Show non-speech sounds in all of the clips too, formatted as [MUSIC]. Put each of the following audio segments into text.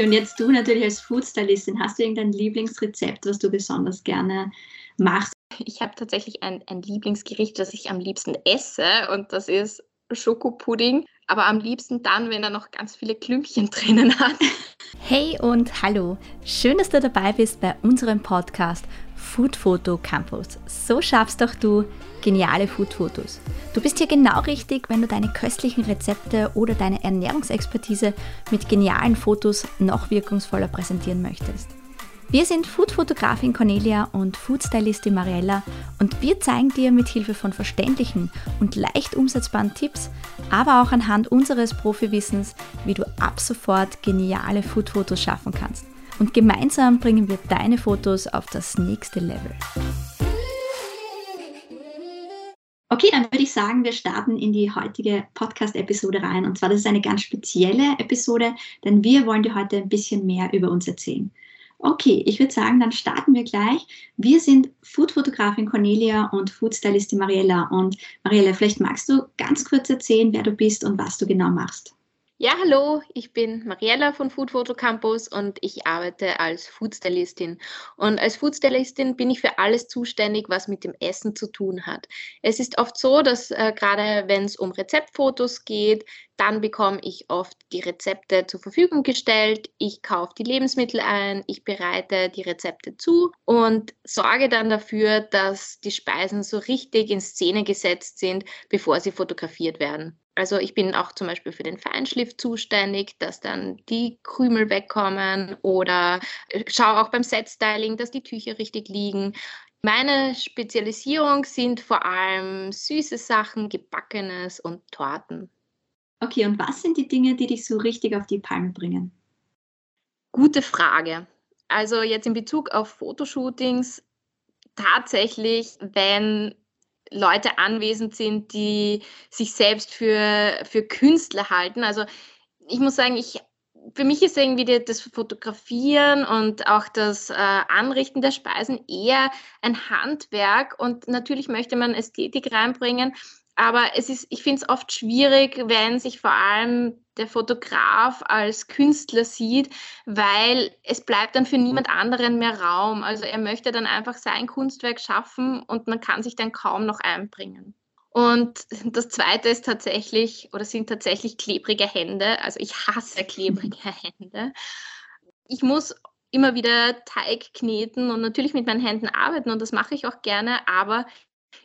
Okay, und jetzt du natürlich als Foodstylistin, hast du irgendein Lieblingsrezept, was du besonders gerne machst? Ich habe tatsächlich ein, ein Lieblingsgericht, das ich am liebsten esse und das ist Schokopudding, aber am liebsten dann, wenn er noch ganz viele Klümpchen drinnen [LAUGHS] hat. Hey und hallo, schön, dass du dabei bist bei unserem Podcast Food Photo Campus. So schaffst doch du geniale Foodfotos. Du bist hier genau richtig, wenn du deine köstlichen Rezepte oder deine Ernährungsexpertise mit genialen Fotos noch wirkungsvoller präsentieren möchtest. Wir sind Foodfotografin Cornelia und Foodstylistin Mariella und wir zeigen dir mit Hilfe von verständlichen und leicht umsetzbaren Tipps, aber auch anhand unseres Profiwissens, wie du ab sofort geniale Foodfotos schaffen kannst. Und gemeinsam bringen wir deine Fotos auf das nächste Level. Okay, dann würde ich sagen, wir starten in die heutige Podcast-Episode rein. Und zwar, das ist eine ganz spezielle Episode, denn wir wollen dir heute ein bisschen mehr über uns erzählen. Okay, ich würde sagen, dann starten wir gleich. Wir sind Foodfotografin Cornelia und Foodstylistin Mariella. Und Mariella, vielleicht magst du ganz kurz erzählen, wer du bist und was du genau machst. Ja, hallo, ich bin Mariella von Food Photo Campus und ich arbeite als Foodstylistin. Und als Foodstylistin bin ich für alles zuständig, was mit dem Essen zu tun hat. Es ist oft so, dass äh, gerade wenn es um Rezeptfotos geht, dann bekomme ich oft die Rezepte zur Verfügung gestellt. Ich kaufe die Lebensmittel ein, ich bereite die Rezepte zu und sorge dann dafür, dass die Speisen so richtig in Szene gesetzt sind, bevor sie fotografiert werden. Also ich bin auch zum Beispiel für den Feinschliff zuständig, dass dann die Krümel wegkommen oder äh, schaue auch beim Set-Styling, dass die Tücher richtig liegen. Meine Spezialisierung sind vor allem süße Sachen, gebackenes und Torten. Okay, und was sind die Dinge, die dich so richtig auf die Palme bringen? Gute Frage. Also jetzt in Bezug auf Fotoshootings, tatsächlich, wenn Leute anwesend sind, die sich selbst für, für Künstler halten. Also ich muss sagen, ich, für mich ist irgendwie das Fotografieren und auch das äh, Anrichten der Speisen eher ein Handwerk und natürlich möchte man Ästhetik reinbringen, aber es ist, ich finde es oft schwierig, wenn sich vor allem der Fotograf als Künstler sieht, weil es bleibt dann für niemand anderen mehr Raum. Also er möchte dann einfach sein Kunstwerk schaffen und man kann sich dann kaum noch einbringen. Und das zweite ist tatsächlich oder sind tatsächlich klebrige Hände. Also ich hasse klebrige [LAUGHS] Hände. Ich muss immer wieder Teig kneten und natürlich mit meinen Händen arbeiten und das mache ich auch gerne, aber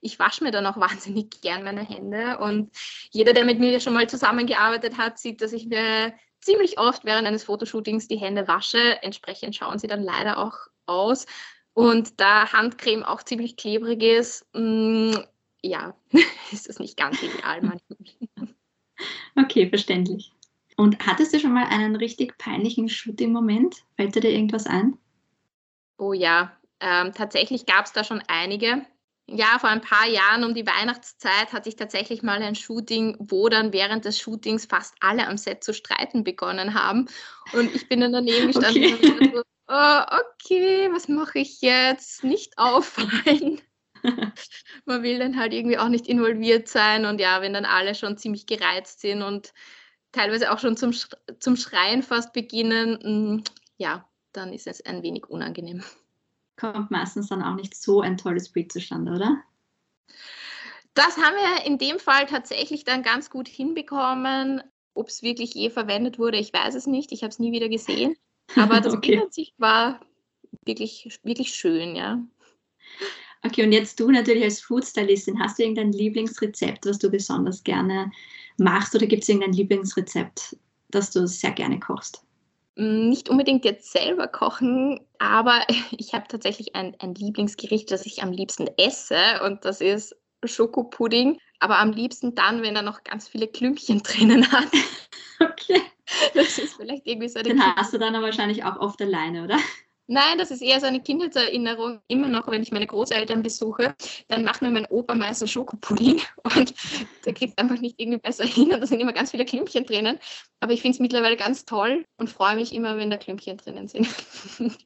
ich wasche mir dann auch [LAUGHS] wahnsinnig gern meine Hände. Und jeder, der mit mir schon mal zusammengearbeitet hat, sieht, dass ich mir ziemlich oft während eines Fotoshootings die Hände wasche. Entsprechend schauen sie dann leider auch aus. Und da Handcreme auch ziemlich klebrig ist, mh, mm, ja, [LAUGHS] ist das nicht ganz ideal manchmal. Okay, verständlich. Und hattest du schon mal einen richtig peinlichen Shooting-Moment? Fällt dir da irgendwas ein? Oh ja, ähm, tatsächlich gab es da schon einige ja, vor ein paar Jahren um die Weihnachtszeit hatte ich tatsächlich mal ein Shooting, wo dann während des Shootings fast alle am Set zu streiten begonnen haben. Und ich bin dann daneben [LAUGHS] gestanden okay. und so, oh, okay, was mache ich jetzt? Nicht auffallen. [LAUGHS] Man will dann halt irgendwie auch nicht involviert sein. Und ja, wenn dann alle schon ziemlich gereizt sind und teilweise auch schon zum, zum Schreien fast beginnen, mm, ja, dann ist es ein wenig unangenehm kommt meistens dann auch nicht so ein tolles Bild zustande, oder? Das haben wir in dem Fall tatsächlich dann ganz gut hinbekommen. Ob es wirklich je verwendet wurde, ich weiß es nicht. Ich habe es nie wieder gesehen. [LAUGHS] Aber das okay. Bild an sich war wirklich, wirklich schön, ja. Okay, und jetzt du natürlich als Foodstylistin, hast du irgendein Lieblingsrezept, was du besonders gerne machst oder gibt es irgendein Lieblingsrezept, das du sehr gerne kochst? Nicht unbedingt jetzt selber kochen, aber [LAUGHS] ich habe tatsächlich ein, ein Lieblingsgericht, das ich am liebsten esse und das ist Schokopudding, aber am liebsten dann, wenn er noch ganz viele Klümpchen [LAUGHS] drinnen hat. [LAUGHS] Okay. Das ist vielleicht irgendwie so. Den hast du dann aber wahrscheinlich auch oft alleine, oder? Nein, das ist eher so eine Kindheitserinnerung. Immer noch, wenn ich meine Großeltern besuche, dann macht mir mein Opa meistens Schokopudding [LAUGHS] und der kriegt einfach nicht irgendwie besser hin und da sind immer ganz viele Klümpchen drinnen. Aber ich finde es mittlerweile ganz toll und freue mich immer, wenn da Klümpchen drinnen sind. [LAUGHS]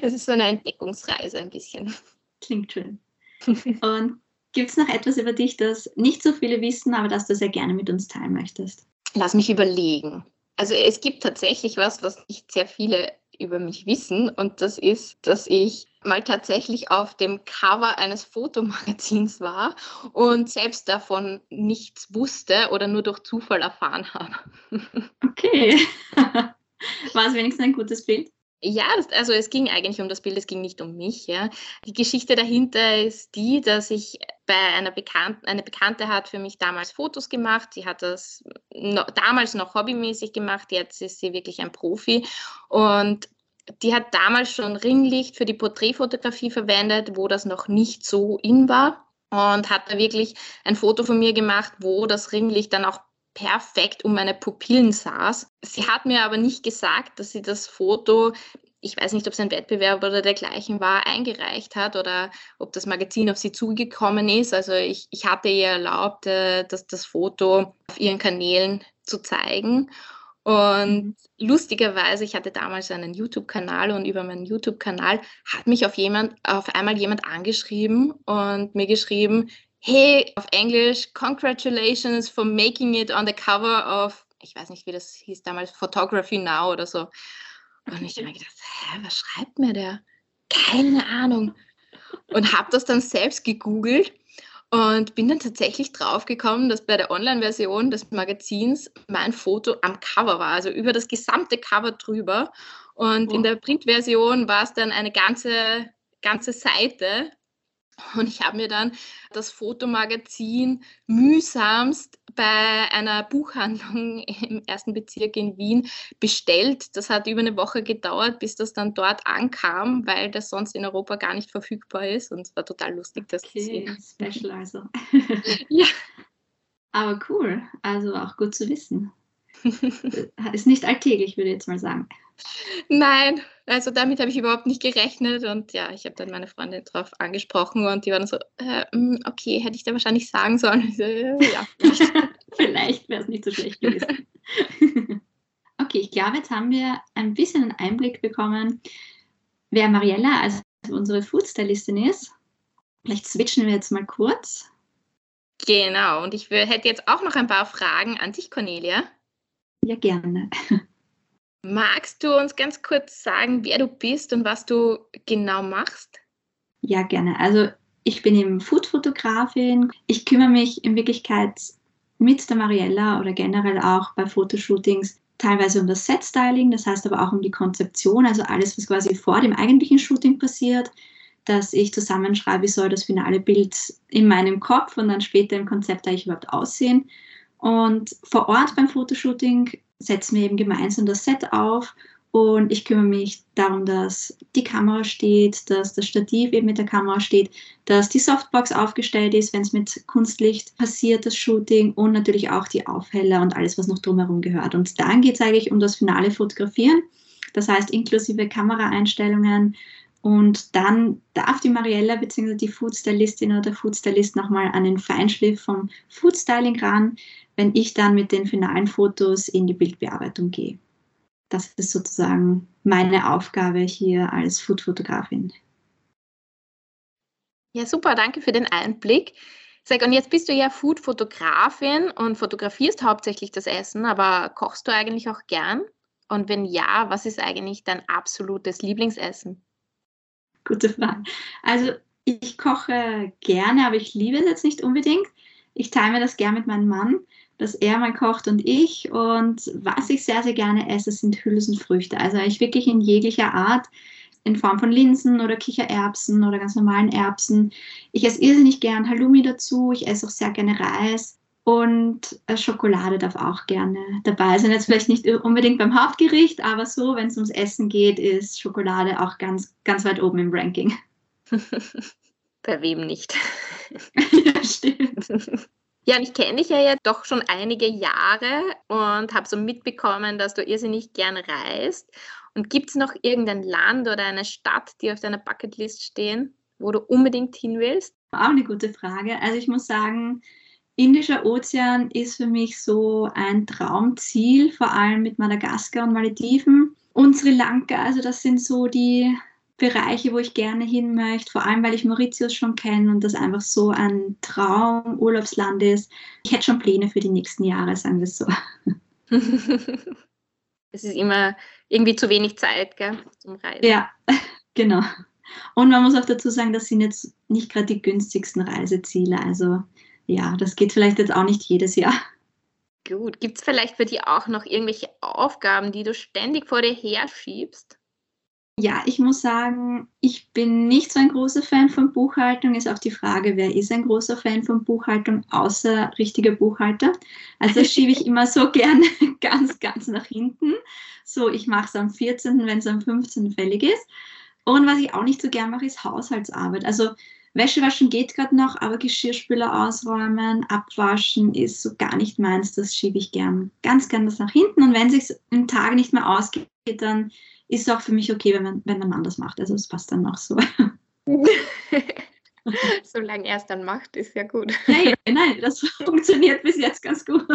Es ist so eine Entdeckungsreise ein bisschen. Klingt schön. Und gibt es noch etwas über dich, das nicht so viele wissen, aber das du sehr gerne mit uns teilen möchtest? Lass mich überlegen. Also es gibt tatsächlich was, was nicht sehr viele über mich wissen. Und das ist, dass ich mal tatsächlich auf dem Cover eines Fotomagazins war und selbst davon nichts wusste oder nur durch Zufall erfahren habe. [LAUGHS] Okay. [LAUGHS] War es wenigstens ein gutes Bild? Ja, das, also es ging eigentlich um das Bild, es ging nicht um mich. Ja. Die Geschichte dahinter ist die, dass ich bei einer Bekannten, eine Bekannte hat für mich damals Fotos gemacht. Sie hat das no, damals noch hobbymäßig gemacht, jetzt ist sie wirklich ein Profi. Und die hat damals schon Ringlicht für die Porträtfotografie verwendet, wo das noch nicht so in war. Und hat da wirklich ein Foto von mir gemacht, wo das Ringlicht dann auch perfekt um meine Pupillen saß. Sie hat mir aber nicht gesagt, dass sie das Foto, ich weiß nicht, ob es ein Wettbewerb oder dergleichen war, eingereicht hat oder ob das Magazin auf sie zugekommen ist. Also ich, ich hatte ihr erlaubt, äh, dass das Foto auf ihren Kanälen zu zeigen. Und mhm. lustigerweise, ich hatte damals einen YouTube-Kanal und über meinen YouTube-Kanal hat mich auf, jemand, auf einmal jemand angeschrieben und mir geschrieben, hey, auf Englisch, congratulations for making it on the cover of, ich weiß nicht, wie das hieß damals, Photography Now oder so. Und ich habe mir gedacht, hä, was schreibt mir der? Keine Ahnung. Und habe das dann selbst gegoogelt und bin dann tatsächlich draufgekommen, dass bei der Online-Version des Magazins mein Foto am Cover war, also über das gesamte Cover drüber. Und oh. in der Printversion war es dann eine ganze, ganze Seite und ich habe mir dann das Fotomagazin mühsamst bei einer Buchhandlung [LAUGHS] im ersten Bezirk in Wien bestellt. Das hat über eine Woche gedauert, bis das dann dort ankam, weil das sonst in Europa gar nicht verfügbar ist. Und es war total lustig, das okay, zu sehen. Special also. [LAUGHS] ja. Aber cool, also auch gut zu wissen. Ist nicht alltäglich, würde ich jetzt mal sagen. Nein, also damit habe ich überhaupt nicht gerechnet und ja, ich habe dann meine Freundin drauf angesprochen und die waren so, äh, mm, okay, hätte ich da wahrscheinlich sagen sollen. So, ja, vielleicht, [LAUGHS] vielleicht wäre es nicht so schlecht gewesen. [LAUGHS] okay, ich glaube, jetzt haben wir ein bisschen einen Einblick bekommen, wer Mariella, also unsere Foodstylistin ist. Vielleicht switchen wir jetzt mal kurz. Genau, und ich hätte jetzt auch noch ein paar Fragen an dich, Cornelia. Ja, gerne. Magst du uns ganz kurz sagen, wer du bist und was du genau machst? Ja, gerne. Also ich bin eben Foodfotografin. Ich kümmere mich in Wirklichkeit mit der Mariella oder generell auch bei Fotoshootings teilweise um das Set-Styling, das heißt aber auch um die Konzeption, also alles, was quasi vor dem eigentlichen Shooting passiert, dass ich zusammenschreibe, wie soll das finale Bild in meinem Kopf und dann später im Konzept eigentlich überhaupt aussehen. Und vor Ort beim Fotoshooting setzen wir eben gemeinsam das Set auf und ich kümmere mich darum, dass die Kamera steht, dass das Stativ eben mit der Kamera steht, dass die Softbox aufgestellt ist, wenn es mit Kunstlicht passiert, das Shooting und natürlich auch die Aufheller und alles, was noch drumherum gehört. Und dann geht es eigentlich um das finale Fotografieren, das heißt inklusive Kameraeinstellungen. Und dann darf die Mariella bzw. die Foodstylistin oder der Foodstylist nochmal an den Feinschliff vom Foodstyling ran, wenn ich dann mit den finalen Fotos in die Bildbearbeitung gehe. Das ist sozusagen meine Aufgabe hier als Foodfotografin. Ja, super, danke für den Einblick. Sag, und jetzt bist du ja Foodfotografin und fotografierst hauptsächlich das Essen, aber kochst du eigentlich auch gern? Und wenn ja, was ist eigentlich dein absolutes Lieblingsessen? Gute Frage. Also ich koche gerne, aber ich liebe es jetzt nicht unbedingt. Ich teile mir das gerne mit meinem Mann dass er mal kocht und ich. Und was ich sehr, sehr gerne esse, sind Hülsenfrüchte. Also ich wirklich in jeglicher Art, in Form von Linsen oder Kichererbsen oder ganz normalen Erbsen. Ich esse irrsinnig gern Halloumi dazu. Ich esse auch sehr gerne Reis. Und äh, Schokolade darf auch gerne dabei sein. Jetzt vielleicht nicht unbedingt beim Hauptgericht, aber so, wenn es ums Essen geht, ist Schokolade auch ganz, ganz weit oben im Ranking. [LAUGHS] Bei wem nicht? [LAUGHS] ja, stimmt. [LAUGHS] Ja, und ich kenne dich ja, ja doch schon einige Jahre und habe so mitbekommen, dass du irrsinnig gern reist. Und gibt es noch irgendein Land oder eine Stadt, die auf deiner Bucketlist stehen, wo du unbedingt hin willst? Auch eine gute Frage. Also ich muss sagen, Indischer Ozean ist für mich so ein Traumziel, vor allem mit Madagaskar und Malediven. Und Sri Lanka, also das sind so die Bereiche, wo ich gerne hin möchte, vor allem weil ich Mauritius schon kenne und das einfach so ein Traum-Urlaubsland ist. Ich hätte schon Pläne für die nächsten Jahre, sagen wir es so. [LAUGHS] Es ist immer irgendwie zu wenig Zeit gell, zum Reisen. Ja, [LAUGHS] genau. Und man muss auch dazu sagen, das sind jetzt nicht gerade die günstigsten Reiseziele. Also ja, das geht vielleicht jetzt auch nicht jedes Jahr. Gut, gibt es vielleicht für dich auch noch irgendwelche Aufgaben, die du ständig vor dir herschiebst? Ja, ich muss sagen, ich bin nicht so ein großer Fan von Buchhaltung. Ist auch die Frage, wer ist ein großer Fan von Buchhaltung, außer richtiger Buchhalter. Also das schiebe ich immer so [LAUGHS] gerne ganz, ganz nach hinten. So, ich mache es am 14., wenn es am 15. fällig ist. Und was ich auch nicht so gern mache, ist Haushaltsarbeit. Also Wäsche waschen geht gerade noch, aber Geschirrspüler ausräumen, abwaschen ist so gar nicht meins. Das schiebe ich gern, ganz gern das nach hinten. Und wenn es sich im Tag nicht mehr ausgeht, dann ist es auch für mich okay, wenn, man, wenn der Mann das macht. Also es passt dann auch so. [LAUGHS] Solange er es dann macht, ist ja gut. [LAUGHS] Nein, nein, das [LAUGHS] funktioniert bis jetzt ganz gut.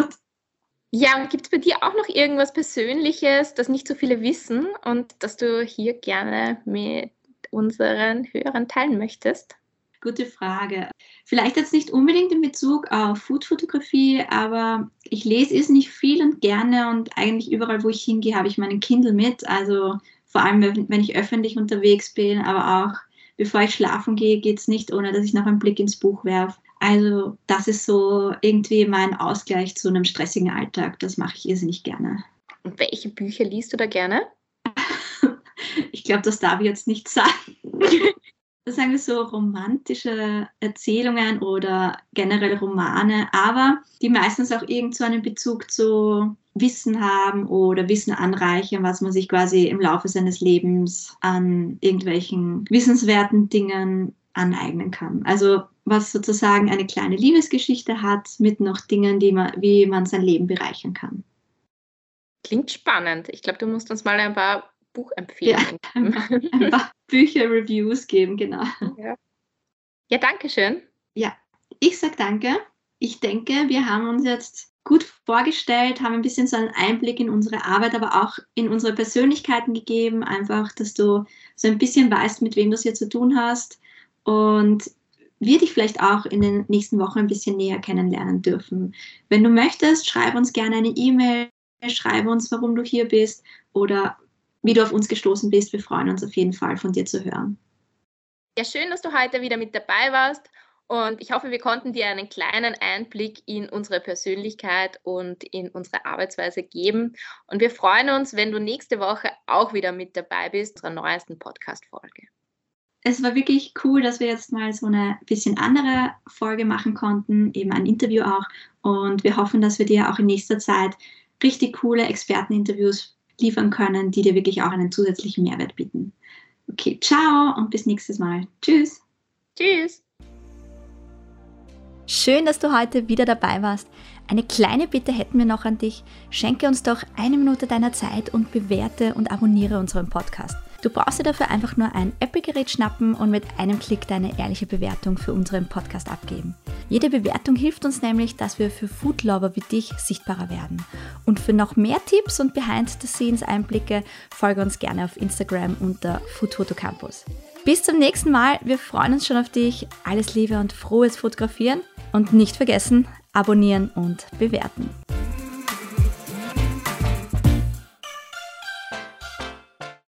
Ja, und gibt es bei dir auch noch irgendwas Persönliches, das nicht so viele wissen und das du hier gerne mit unseren Hörern teilen möchtest? Gute Frage. Vielleicht jetzt nicht unbedingt in Bezug auf Foodfotografie, aber ich lese es nicht viel und gerne und eigentlich überall, wo ich hingehe, habe ich meinen Kindle mit. Also vor allem, wenn ich öffentlich unterwegs bin, aber auch bevor ich schlafen gehe, geht es nicht, ohne dass ich noch einen Blick ins Buch werfe. Also das ist so irgendwie mein Ausgleich zu einem stressigen Alltag. Das mache ich irrsinnig gerne. Und welche Bücher liest du da gerne? [LAUGHS] ich glaube, das darf ich jetzt nicht sagen. [LAUGHS] sagen wir so, romantische Erzählungen oder generell Romane, aber die meistens auch irgend so einen Bezug zu Wissen haben oder Wissen anreichern, was man sich quasi im Laufe seines Lebens an irgendwelchen wissenswerten Dingen aneignen kann. Also was sozusagen eine kleine Liebesgeschichte hat mit noch Dingen, die man, wie man sein Leben bereichern kann. Klingt spannend. Ich glaube, du musst uns mal ein paar Buchempfehlungen. Ja, ein paar, ein paar Bücher-Reviews geben, genau. Ja. ja, danke schön. Ja, ich sage danke. Ich denke, wir haben uns jetzt gut vorgestellt, haben ein bisschen so einen Einblick in unsere Arbeit, aber auch in unsere Persönlichkeiten gegeben. Einfach, dass du so ein bisschen weißt, mit wem du es hier zu tun hast und wir dich vielleicht auch in den nächsten Wochen ein bisschen näher kennenlernen dürfen. Wenn du möchtest, schreib uns gerne eine E-Mail, schreib uns, warum du hier bist oder wie du auf uns gestoßen bist. Wir freuen uns auf jeden Fall, von dir zu hören. Ja, schön, dass du heute wieder mit dabei warst. Und ich hoffe, wir konnten dir einen kleinen Einblick in unsere Persönlichkeit und in unsere Arbeitsweise geben. Und wir freuen uns, wenn du nächste Woche auch wieder mit dabei bist, unserer neuesten Podcast-Folge. Es war wirklich cool, dass wir jetzt mal so eine bisschen andere Folge machen konnten, eben ein Interview auch. Und wir hoffen, dass wir dir auch in nächster Zeit richtig coole Experteninterviews liefern können, die dir wirklich auch einen zusätzlichen Mehrwert bieten. Okay, ciao und bis nächstes Mal. Tschüss. Tschüss. Schön, dass du heute wieder dabei warst. Eine kleine Bitte hätten wir noch an dich. Schenke uns doch eine Minute deiner Zeit und bewerte und abonniere unseren Podcast. Du brauchst dir dafür einfach nur ein Apple-Gerät schnappen und mit einem Klick deine ehrliche Bewertung für unseren Podcast abgeben. Jede Bewertung hilft uns nämlich, dass wir für Foodlover wie dich sichtbarer werden. Und für noch mehr Tipps und Behind-the-Scenes-Einblicke folge uns gerne auf Instagram unter Foodfotocampus. Bis zum nächsten Mal. Wir freuen uns schon auf dich. Alles Liebe und frohes Fotografieren. Und nicht vergessen, abonnieren und bewerten.